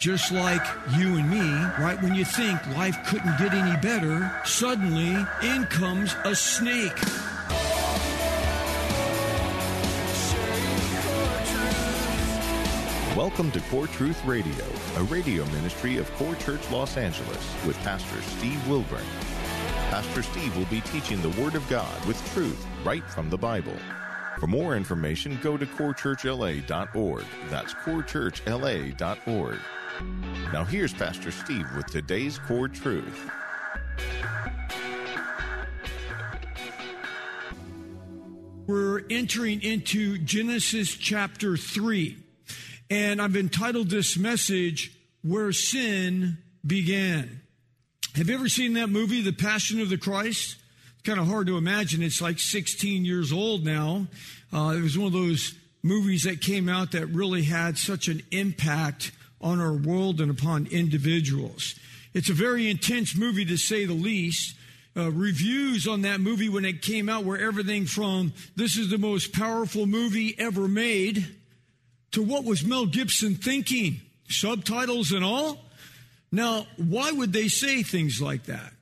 Just like you and me, right when you think life couldn't get any better, suddenly in comes a snake. Welcome to Core Truth Radio, a radio ministry of Core Church Los Angeles with Pastor Steve Wilburn. Pastor Steve will be teaching the Word of God with truth right from the Bible. For more information, go to corechurchla.org. That's corechurchla.org. Now here's Pastor Steve with today's Core Truth. We're entering into Genesis chapter 3, and I've entitled this message, Where Sin Began. Have you ever seen that movie, The Passion of the Christ? It's kind of hard to imagine. It's like 16 years old now. Uh, it was one of those movies that came out that really had such an impact on our world and upon individuals. It's a very intense movie to say the least. Uh, reviews on that movie when it came out were everything from this is the most powerful movie ever made to what was Mel Gibson thinking, subtitles and all. Now, why would they say things like that?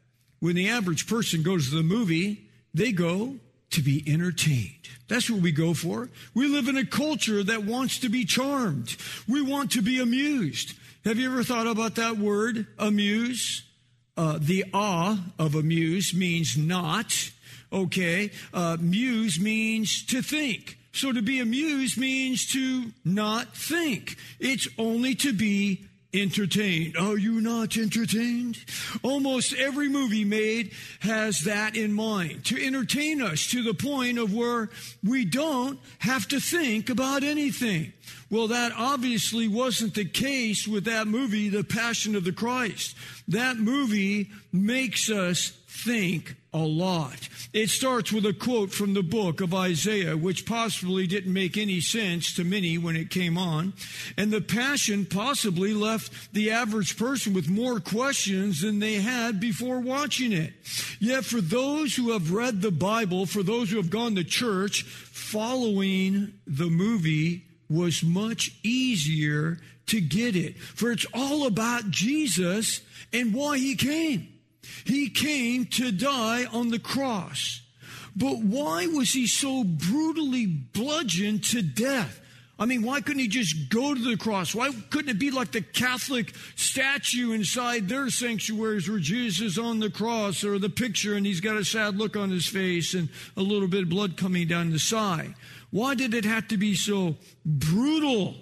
When the average person goes to the movie, they go to be entertained. That's what we go for. We live in a culture that wants to be charmed. We want to be amused. Have you ever thought about that word, amuse? Uh, the ah of amuse means not. Okay. Uh, muse means to think. So to be amused means to not think. It's only to be entertained. Are you not entertained? Almost every movie made has that in mind to entertain us to the point of where we don't have to think about anything. Well, that obviously wasn't the case with that movie, The Passion of the Christ. That movie makes us think a lot. It starts with a quote from the book of Isaiah, which possibly didn't make any sense to many when it came on. And the passion possibly left the average person with more questions than they had before watching it. Yet for those who have read the Bible, for those who have gone to church, following the movie was much easier to get it. For it's all about Jesus and why he came. He came to die on the cross. But why was he so brutally bludgeoned to death? I mean, why couldn't he just go to the cross? Why couldn't it be like the Catholic statue inside their sanctuaries where Jesus is on the cross or the picture and he's got a sad look on his face and a little bit of blood coming down the side? Why did it have to be so brutal?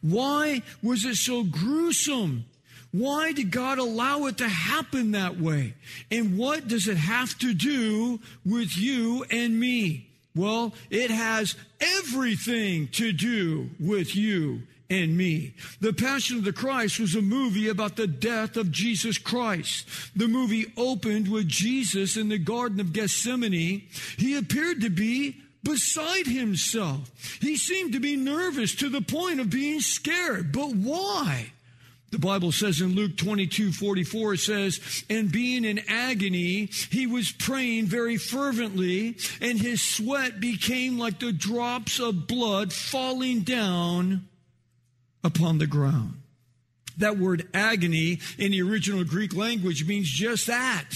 Why was it so gruesome? Why did God allow it to happen that way? And what does it have to do with you and me? Well, it has everything to do with you and me. The Passion of the Christ was a movie about the death of Jesus Christ. The movie opened with Jesus in the Garden of Gethsemane. He appeared to be beside himself. He seemed to be nervous to the point of being scared. But why? The Bible says in Luke 22 44, it says, and being in agony, he was praying very fervently, and his sweat became like the drops of blood falling down upon the ground. That word agony in the original Greek language means just that.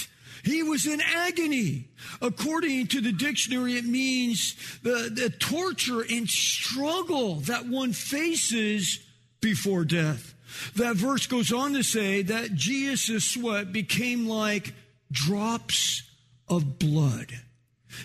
He was in agony. According to the dictionary, it means the, the torture and struggle that one faces before death. That verse goes on to say that Jesus' sweat became like drops of blood.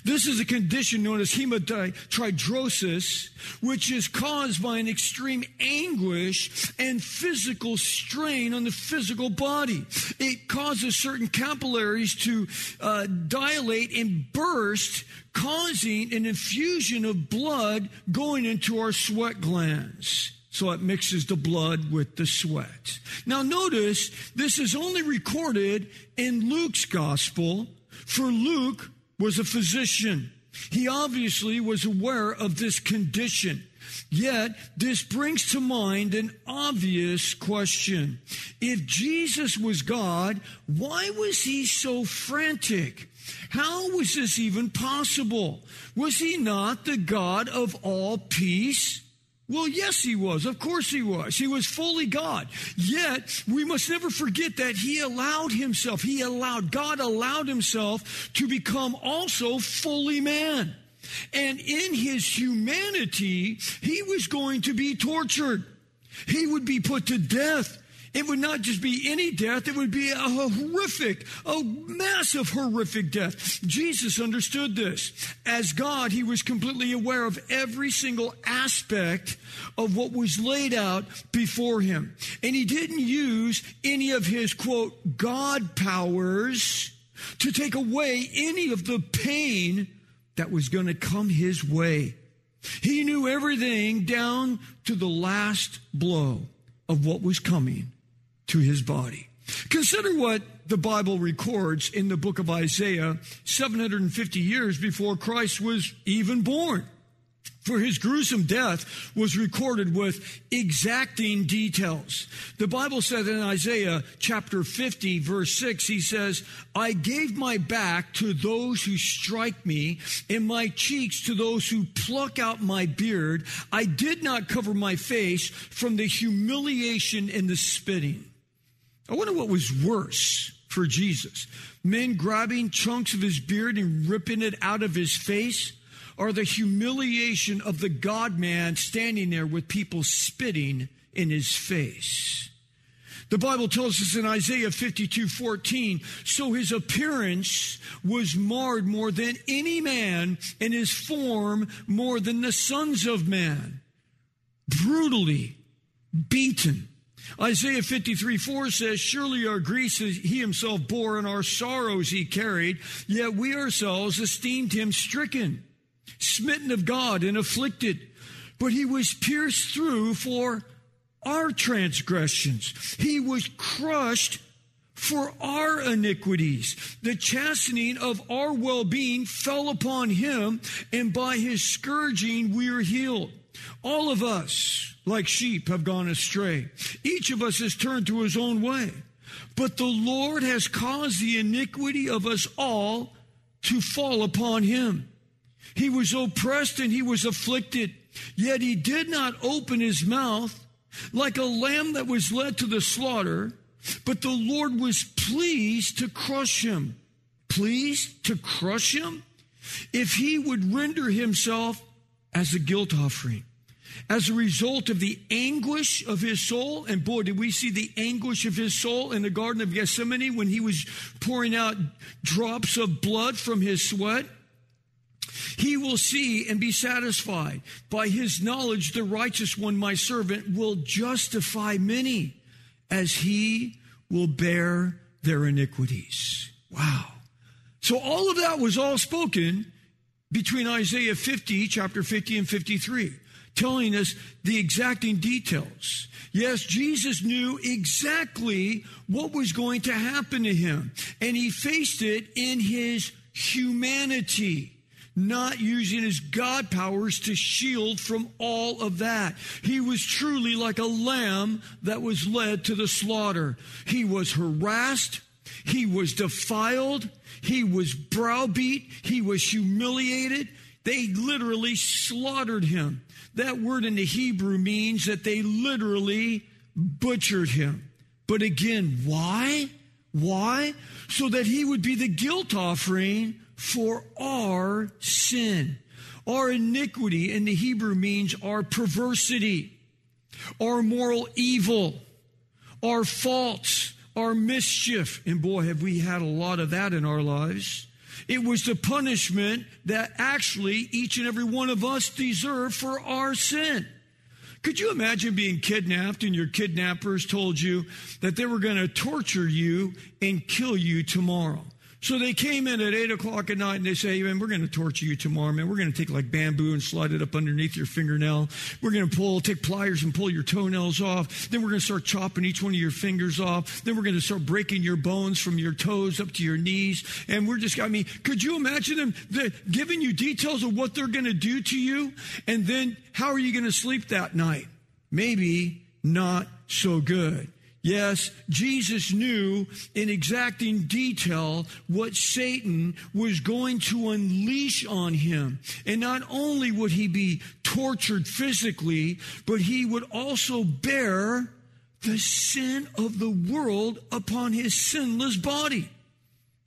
This is a condition known as hematidrosis, which is caused by an extreme anguish and physical strain on the physical body. It causes certain capillaries to uh, dilate and burst, causing an infusion of blood going into our sweat glands. So it mixes the blood with the sweat. Now notice this is only recorded in Luke's gospel, for Luke was a physician. He obviously was aware of this condition. Yet, this brings to mind an obvious question. If Jesus was God, why was he so frantic? How was this even possible? Was he not the God of all peace? Well, yes, he was. Of course he was. He was fully God. Yet, we must never forget that he allowed himself, he allowed, God allowed himself to become also fully man. And in his humanity, he was going to be tortured. He would be put to death. It would not just be any death, it would be a horrific, a massive horrific death. Jesus understood this. As God, he was completely aware of every single aspect of what was laid out before him. And he didn't use any of his quote, God powers to take away any of the pain that was going to come his way. He knew everything down to the last blow of what was coming to his body. Consider what the Bible records in the book of Isaiah 750 years before Christ was even born. For his gruesome death was recorded with exacting details. The Bible says in Isaiah chapter 50 verse 6, he says, I gave my back to those who strike me and my cheeks to those who pluck out my beard. I did not cover my face from the humiliation and the spitting. I wonder what was worse for Jesus. Men grabbing chunks of his beard and ripping it out of his face or the humiliation of the God man standing there with people spitting in his face. The Bible tells us in Isaiah 52 14, so his appearance was marred more than any man, and his form more than the sons of man. Brutally beaten. Isaiah 53 4 says, Surely our griefs he himself bore, and our sorrows he carried, yet we ourselves esteemed him stricken smitten of God and afflicted, but he was pierced through for our transgressions. He was crushed for our iniquities. The chastening of our well being fell upon him, and by his scourging we are healed. All of us, like sheep, have gone astray. Each of us has turned to his own way. But the Lord has caused the iniquity of us all to fall upon him. He was oppressed and he was afflicted, yet he did not open his mouth like a lamb that was led to the slaughter, but the Lord was pleased to crush him. Pleased to crush him? If he would render himself as a guilt offering. As a result of the anguish of his soul, and boy, did we see the anguish of his soul in the Garden of Gethsemane when he was pouring out drops of blood from his sweat? He will see and be satisfied. By his knowledge, the righteous one, my servant, will justify many as he will bear their iniquities. Wow. So all of that was all spoken between Isaiah 50, chapter 50 and 53, telling us the exacting details. Yes, Jesus knew exactly what was going to happen to him, and he faced it in his humanity not using his God powers to shield from all of that. He was truly like a lamb that was led to the slaughter. He was harassed. He was defiled. He was browbeat. He was humiliated. They literally slaughtered him. That word in the Hebrew means that they literally butchered him. But again, why? Why? So that he would be the guilt offering for our sin. Our iniquity in the Hebrew means our perversity, our moral evil, our faults, our mischief. And boy, have we had a lot of that in our lives. It was the punishment that actually each and every one of us deserve for our sin. Could you imagine being kidnapped and your kidnappers told you that they were going to torture you and kill you tomorrow? So they came in at 8 o'clock at night and they say, man, we're going to torture you tomorrow, man. We're going to take like bamboo and slide it up underneath your fingernail. We're going to pull, take pliers and pull your toenails off. Then we're going to start chopping each one of your fingers off. Then we're going to start breaking your bones from your toes up to your knees. And we're just, I mean, could you imagine them giving you details of what they're going to do to you? And then how are you going to sleep that night? Maybe not so good. Yes, Jesus knew in exacting detail what Satan was going to unleash on him. And not only would he be tortured physically, but he would also bear the sin of the world upon his sinless body.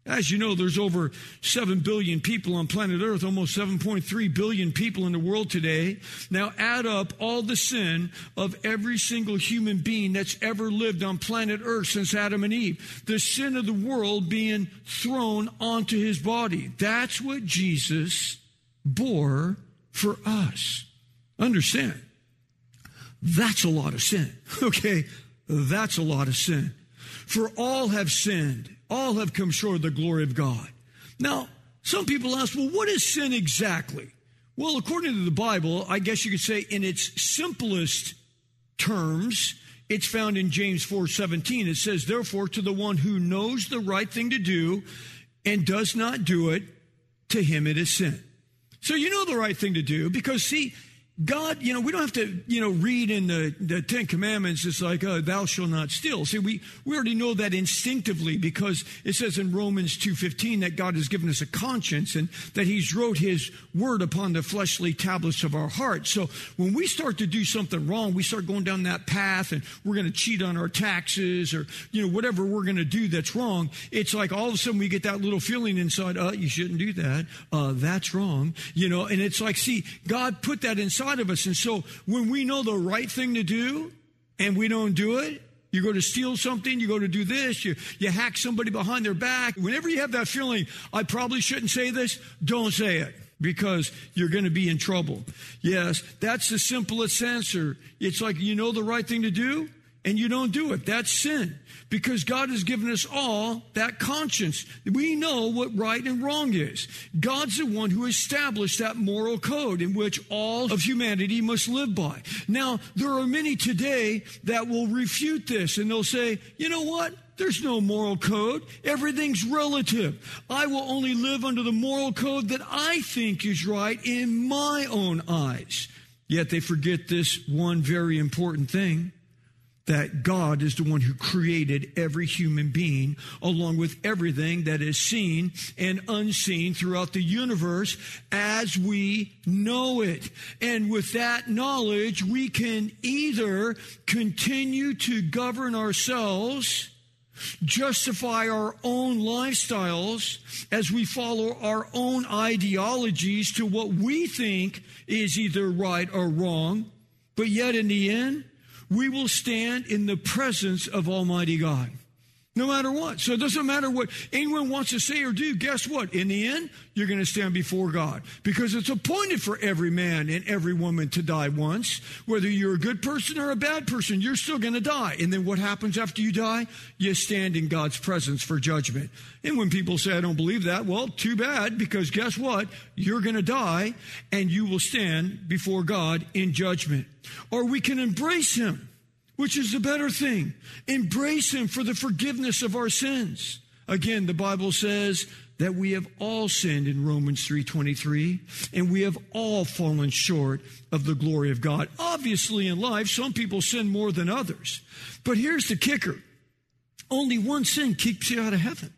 As you know, there's over 7 billion people on planet Earth, almost 7.3 billion people in the world today. Now add up all the sin of every single human being that's ever lived on planet Earth since Adam and Eve. The sin of the world being thrown onto his body. That's what Jesus bore for us. Understand. That's a lot of sin. Okay. That's a lot of sin. For all have sinned all have come short of the glory of God. Now, some people ask, well, what is sin exactly? Well, according to the Bible, I guess you could say in its simplest terms, it's found in James 4:17. It says, "Therefore to the one who knows the right thing to do and does not do it, to him it is sin." So you know the right thing to do because see, God, you know, we don't have to, you know, read in the, the Ten Commandments, it's like, uh, thou shalt not steal. See, we, we already know that instinctively because it says in Romans 2.15 that God has given us a conscience and that he's wrote his word upon the fleshly tablets of our heart. So when we start to do something wrong, we start going down that path and we're going to cheat on our taxes or, you know, whatever we're going to do that's wrong. It's like all of a sudden we get that little feeling inside, uh, you shouldn't do that. Uh, that's wrong. You know, and it's like, see, God put that inside inside of us. And so when we know the right thing to do and we don't do it, you go to steal something, you go to do this, you, you hack somebody behind their back. Whenever you have that feeling, I probably shouldn't say this, don't say it because you're going to be in trouble. Yes, that's the simplest answer. It's like you know the right thing to do and you don't do it. That's sin because God has given us all that conscience. We know what right and wrong is. God's the one who established that moral code in which all of humanity must live by. Now, there are many today that will refute this and they'll say, you know what? There's no moral code. Everything's relative. I will only live under the moral code that I think is right in my own eyes. Yet they forget this one very important thing that God is the one who created every human being, along with everything that is seen and unseen throughout the universe as we know it. And with that knowledge, we can either continue to govern ourselves, justify our own lifestyles as we follow our own ideologies to what we think is either right or wrong, but yet in the end, we will stand in the presence of Almighty God. No matter what. So it doesn't matter what anyone wants to say or do. Guess what? In the end, you're going to stand before God because it's appointed for every man and every woman to die once. Whether you're a good person or a bad person, you're still going to die. And then what happens after you die? You stand in God's presence for judgment. And when people say, I don't believe that, well, too bad because guess what? You're going to die and you will stand before God in judgment. Or we can embrace Him which is the better thing. Embrace Him for the forgiveness of our sins. Again, the Bible says that we have all sinned in Romans 3:23 and we have all fallen short of the glory of God. Obviously in life some people sin more than others. But here's the kicker. Only one sin keeps you out of heaven.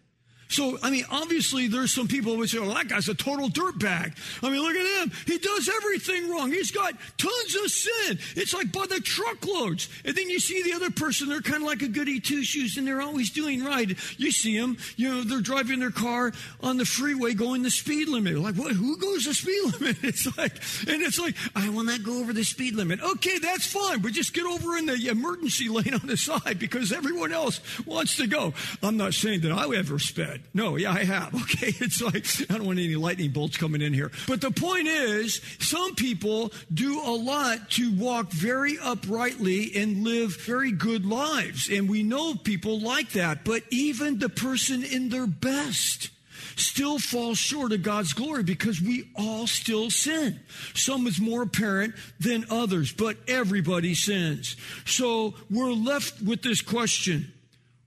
So, I mean, obviously there's some people who say, well, that guy's a total dirtbag. I mean, look at him. He does everything wrong. He's got tons of sin. It's like by the truckloads. And then you see the other person, they're kind of like a goody two shoes and they're always doing right. You see them, you know, they're driving their car on the freeway going the speed limit. Like, what? Who goes the speed limit? It's like, and it's like, I will not go over the speed limit. Okay, that's fine, but just get over in the emergency lane on the side because everyone else wants to go. I'm not saying that I ever sped. No, yeah, I have. Okay. It's like, I don't want any lightning bolts coming in here. But the point is, some people do a lot to walk very uprightly and live very good lives. And we know people like that. But even the person in their best, still falls short of God's glory because we all still sin. Some is more apparent than others, but everybody sins. So we're left with this question.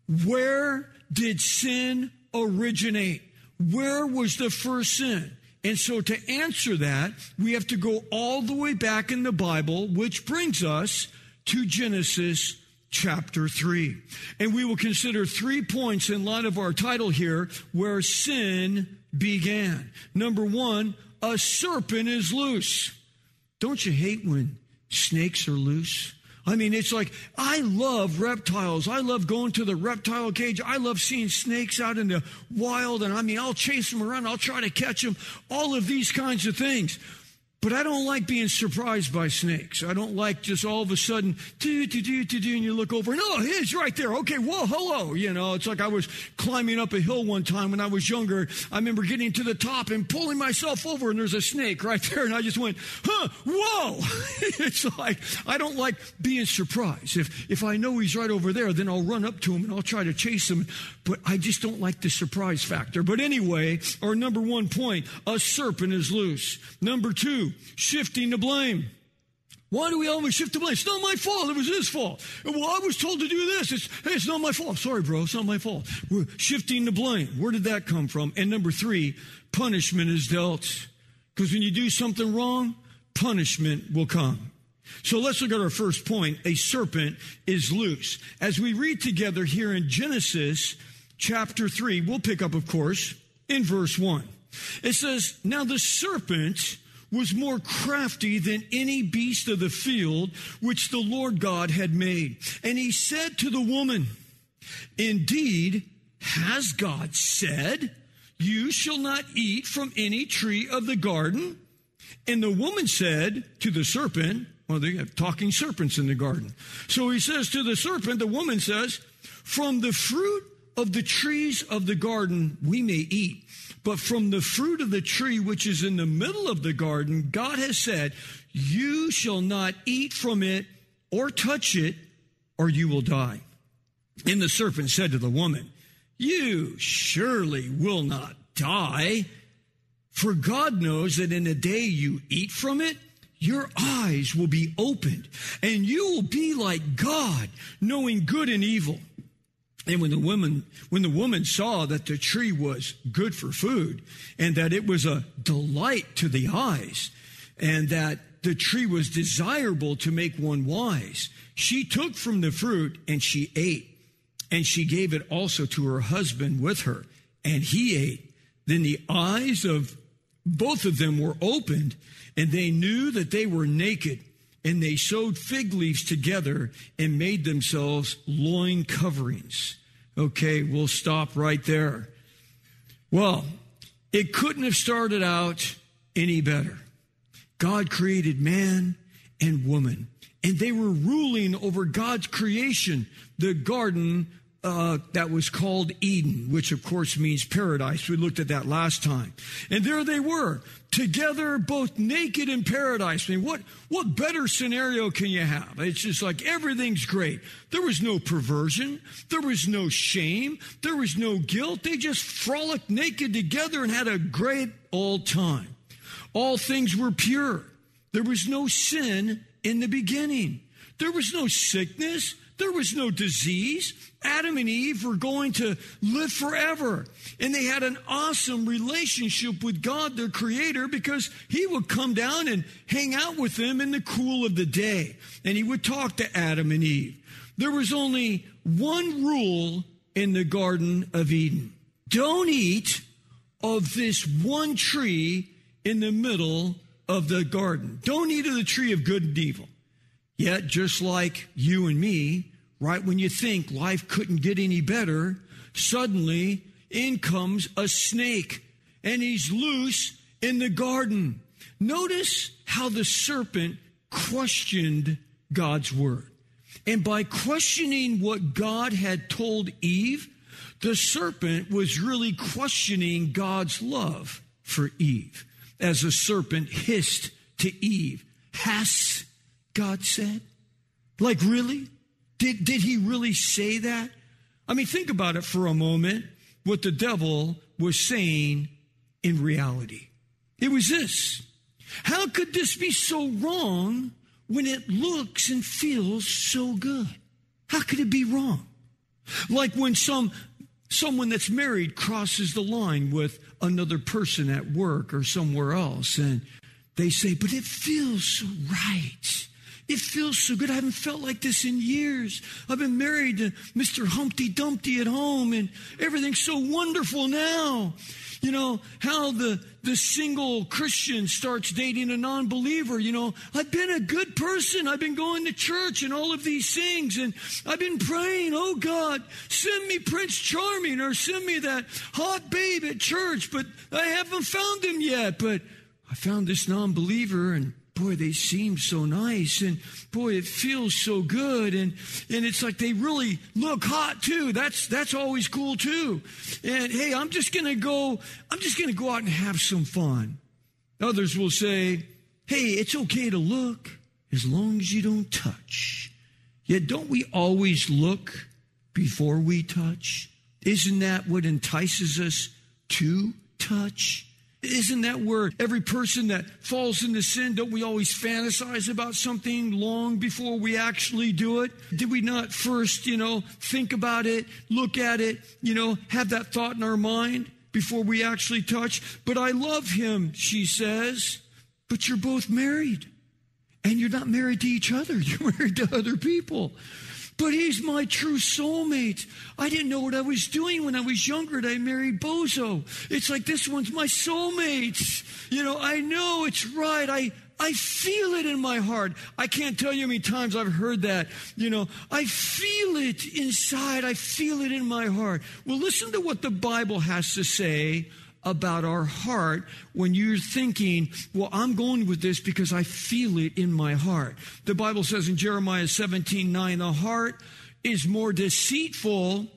Where did sin originate? Where was the first sin? And so to answer that, we have to go all the way back in the Bible, which brings us to Genesis chapter 3. And we will consider three points in light of our title here where sin began. Number one, a serpent is loose. Don't you hate when snakes are loose? I mean, it's like, I love reptiles. I love going to the reptile cage. I love seeing snakes out in the wild. And I mean, I'll chase them around. I'll try to catch them. All of these kinds of things. But I don't like being surprised by snakes. I don't like just all of a sudden, do, do, do, do, do, and you look over and, oh, he's right there. Okay, whoa, hello. You know, it's like I was climbing up a hill one time when I was younger. I remember getting to the top and pulling myself over, and there's a snake right there. And I just went, huh, whoa. it's like, I don't like being surprised. If, if I know he's right over there, then I'll run up to him and I'll try to chase him. But I just don't like the surprise factor. But anyway, our number one point, a serpent is loose. Number two, shifting the blame. Why do we always shift the blame? It's not my fault. It was his fault. Well, I was told to do this. It's, hey, it's not my fault. Sorry, bro. It's not my fault. We're shifting the blame. Where did that come from? And number three, punishment is dealt. Because when you do something wrong, punishment will come. So let's look at our first point. A serpent is loose. As we read together here in Genesis chapter 3, we'll pick up, of course, in verse 1. It says, Now the serpent was more crafty than any beast of the field which the Lord God had made. And he said to the woman, Indeed, has God said, You shall not eat from any tree of the garden? And the woman said to the serpent, Well, they have talking serpents in the garden. So he says to the serpent, the woman says, From the fruit of the trees of the garden we may eat. But from the fruit of the tree which is in the middle of the garden, God has said, You shall not eat from it or touch it, or you will die. And the serpent said to the woman, You surely will not die, for God knows that in the day you eat from it, your eyes will be opened, and you will be like God, knowing good and evil. And when the woman, when the woman saw that the tree was good for food and that it was a delight to the eyes and that the tree was desirable to make one wise, she took from the fruit and she ate and she gave it also to her husband with her and he ate. Then the eyes of both of them were opened and they knew that they were naked and they sewed fig leaves together and made themselves loin coverings. Okay, we'll stop right there. Well, it couldn't have started out any better. God created man and woman, and they were ruling over God's creation, the garden uh, that was called Eden, which of course means paradise. We looked at that last time. And there they were, together, both naked in paradise. I mean, what, what better scenario can you have? It's just like everything's great. There was no perversion. There was no shame. There was no guilt. They just frolicked naked together and had a great old time. All things were pure. There was no sin in the beginning. There was no sickness. There was no disease. Adam and Eve were going to live forever. And they had an awesome relationship with God, their creator, because he would come down and hang out with them in the cool of the day. And he would talk to Adam and Eve. There was only one rule in the Garden of Eden. Don't eat of this one tree in the middle of the garden. Don't eat of the tree of good and evil. Yet, just like you and me, right when you think life couldn't get any better, suddenly in comes a snake and he's loose in the garden. Notice how the serpent questioned God's word. And by questioning what God had told Eve, the serpent was really questioning God's love for Eve. As the serpent hissed to Eve, Has God said? Like, really? Did, did he really say that? I mean, think about it for a moment. what the devil was saying in reality. It was this. How could this be so wrong when it looks and feels so good? How could it be wrong? Like when some someone that's married crosses the line with another person at work or somewhere else and they say, but it feels so right. It feels so good. I haven't felt like this in years. I've been married to Mr. Humpty Dumpty at home and everything's so wonderful now. You know, how the, the single Christian starts dating a non believer. You know, I've been a good person. I've been going to church and all of these things. And I've been praying, oh God, send me Prince Charming or send me that hot babe at church. But I haven't found him yet. But I found this non believer and boy, they seem so nice. And boy, it feels so good. And, and it's like they really look hot too. That's, that's always cool too. And hey, I'm just going to go, I'm just going to go out and have some fun. Others will say, hey, it's okay to look as long as you don't touch. Yet don't we always look before we touch? Isn't that what entices us to touch? Isn't that where every person that falls into sin, don't we always fantasize about something long before we actually do it? Did we not first, you know, think about it, look at it, you know, have that thought in our mind before we actually touch? But I love him, she says, but you're both married. And you're not married to each other, you're married to other people but he's my true soulmate. I didn't know what I was doing when I was younger and I married Bozo. It's like this one's my soulmate. You know, I know it's right. I, I feel it in my heart. I can't tell you how many times I've heard that. You know, I feel it inside. I feel it in my heart. Well, listen to what the Bible has to say about our heart when you're thinking, well, I'm going with this because I feel it in my heart. The Bible says in Jeremiah 17 9, the heart is more deceitful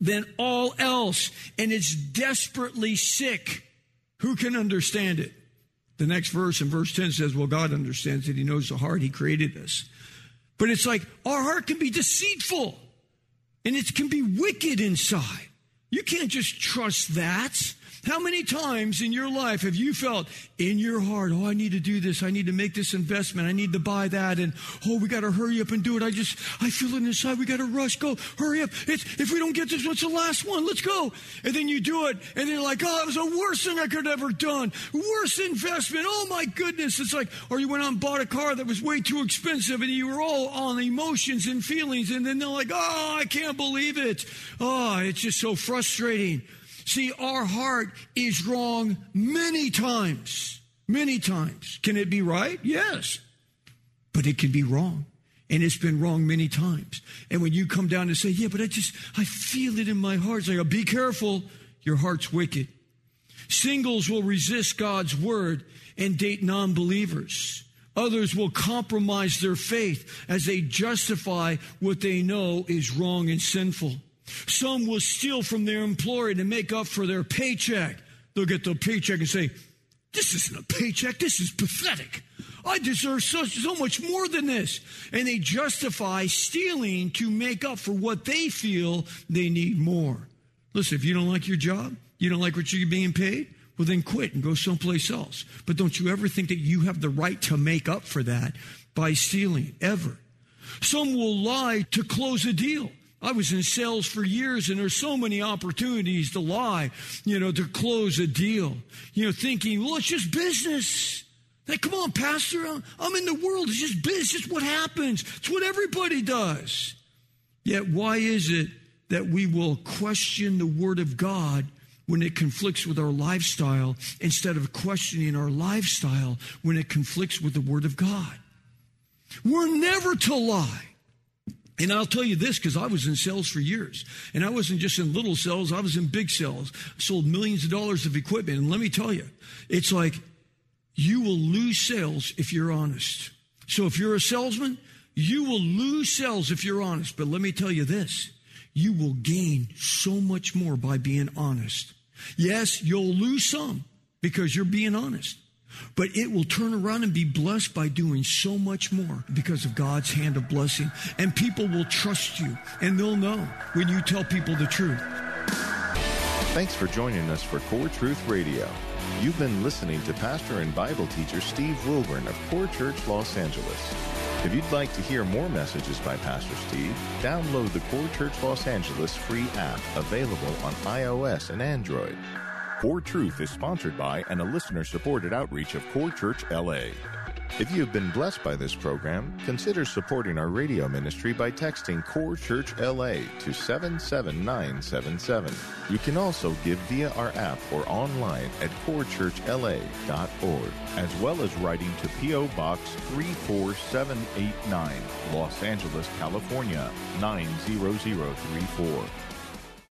than all else, and it's desperately sick. Who can understand it? The next verse in verse 10 says, Well, God understands it. He knows the heart. He created us. But it's like our heart can be deceitful and it can be wicked inside. You can't just trust that. How many times in your life have you felt in your heart, oh, I need to do this. I need to make this investment. I need to buy that. And, oh, we got to hurry up and do it. I just, I feel it inside. We got to rush. Go, hurry up. It's, if we don't get this, what's the last one? Let's go. And then you do it. And then you're like, oh, it was the worst thing I could have ever done. Worst investment. Oh my goodness. It's like, or you went out and bought a car that was way too expensive and you were all on emotions and feelings. And then they're like, oh, I can't believe it. Oh, it's just so frustrating. See, our heart is wrong many times. Many times. Can it be right? Yes. But it can be wrong. And it's been wrong many times. And when you come down and say, yeah, but I just, I feel it in my heart. It's like, be careful. Your heart's wicked. Singles will resist God's word and date non believers. Others will compromise their faith as they justify what they know is wrong and sinful. Some will steal from their employer to make up for their paycheck. They'll get the paycheck and say, This isn't a paycheck. This is pathetic. I deserve so, so much more than this. And they justify stealing to make up for what they feel they need more. Listen, if you don't like your job, you don't like what you're being paid, well, then quit and go someplace else. But don't you ever think that you have the right to make up for that by stealing, ever. Some will lie to close a deal. I was in sales for years and there's so many opportunities to lie, you know, to close a deal, you know, thinking, well, it's just business. Hey, come on, Pastor, I'm in the world. It's just business. It's what happens. It's what everybody does. Yet, why is it that we will question the Word of God when it conflicts with our lifestyle instead of questioning our lifestyle when it conflicts with the Word of God? We're never to lie. And I'll tell you this because I was in sales for years. And I wasn't just in little sales, I was in big sales. I sold millions of dollars of equipment. And let me tell you, it's like you will lose sales if you're honest. So if you're a salesman, you will lose sales if you're honest. But let me tell you this you will gain so much more by being honest. Yes, you'll lose some because you're being honest. But it will turn around and be blessed by doing so much more because of God's hand of blessing. And people will trust you and they'll know when you tell people the truth. Thanks for joining us for Core Truth Radio. You've been listening to pastor and Bible teacher Steve Wilburn of Core Church Los Angeles. If you'd like to hear more messages by Pastor Steve, download the Core Church Los Angeles free app available on iOS and Android. Core Truth is sponsored by and a listener supported outreach of Core Church LA. If you have been blessed by this program, consider supporting our radio ministry by texting Core Church LA to 77977. You can also give via our app or online at corechurchla.org, as well as writing to P.O. Box 34789, Los Angeles, California 90034.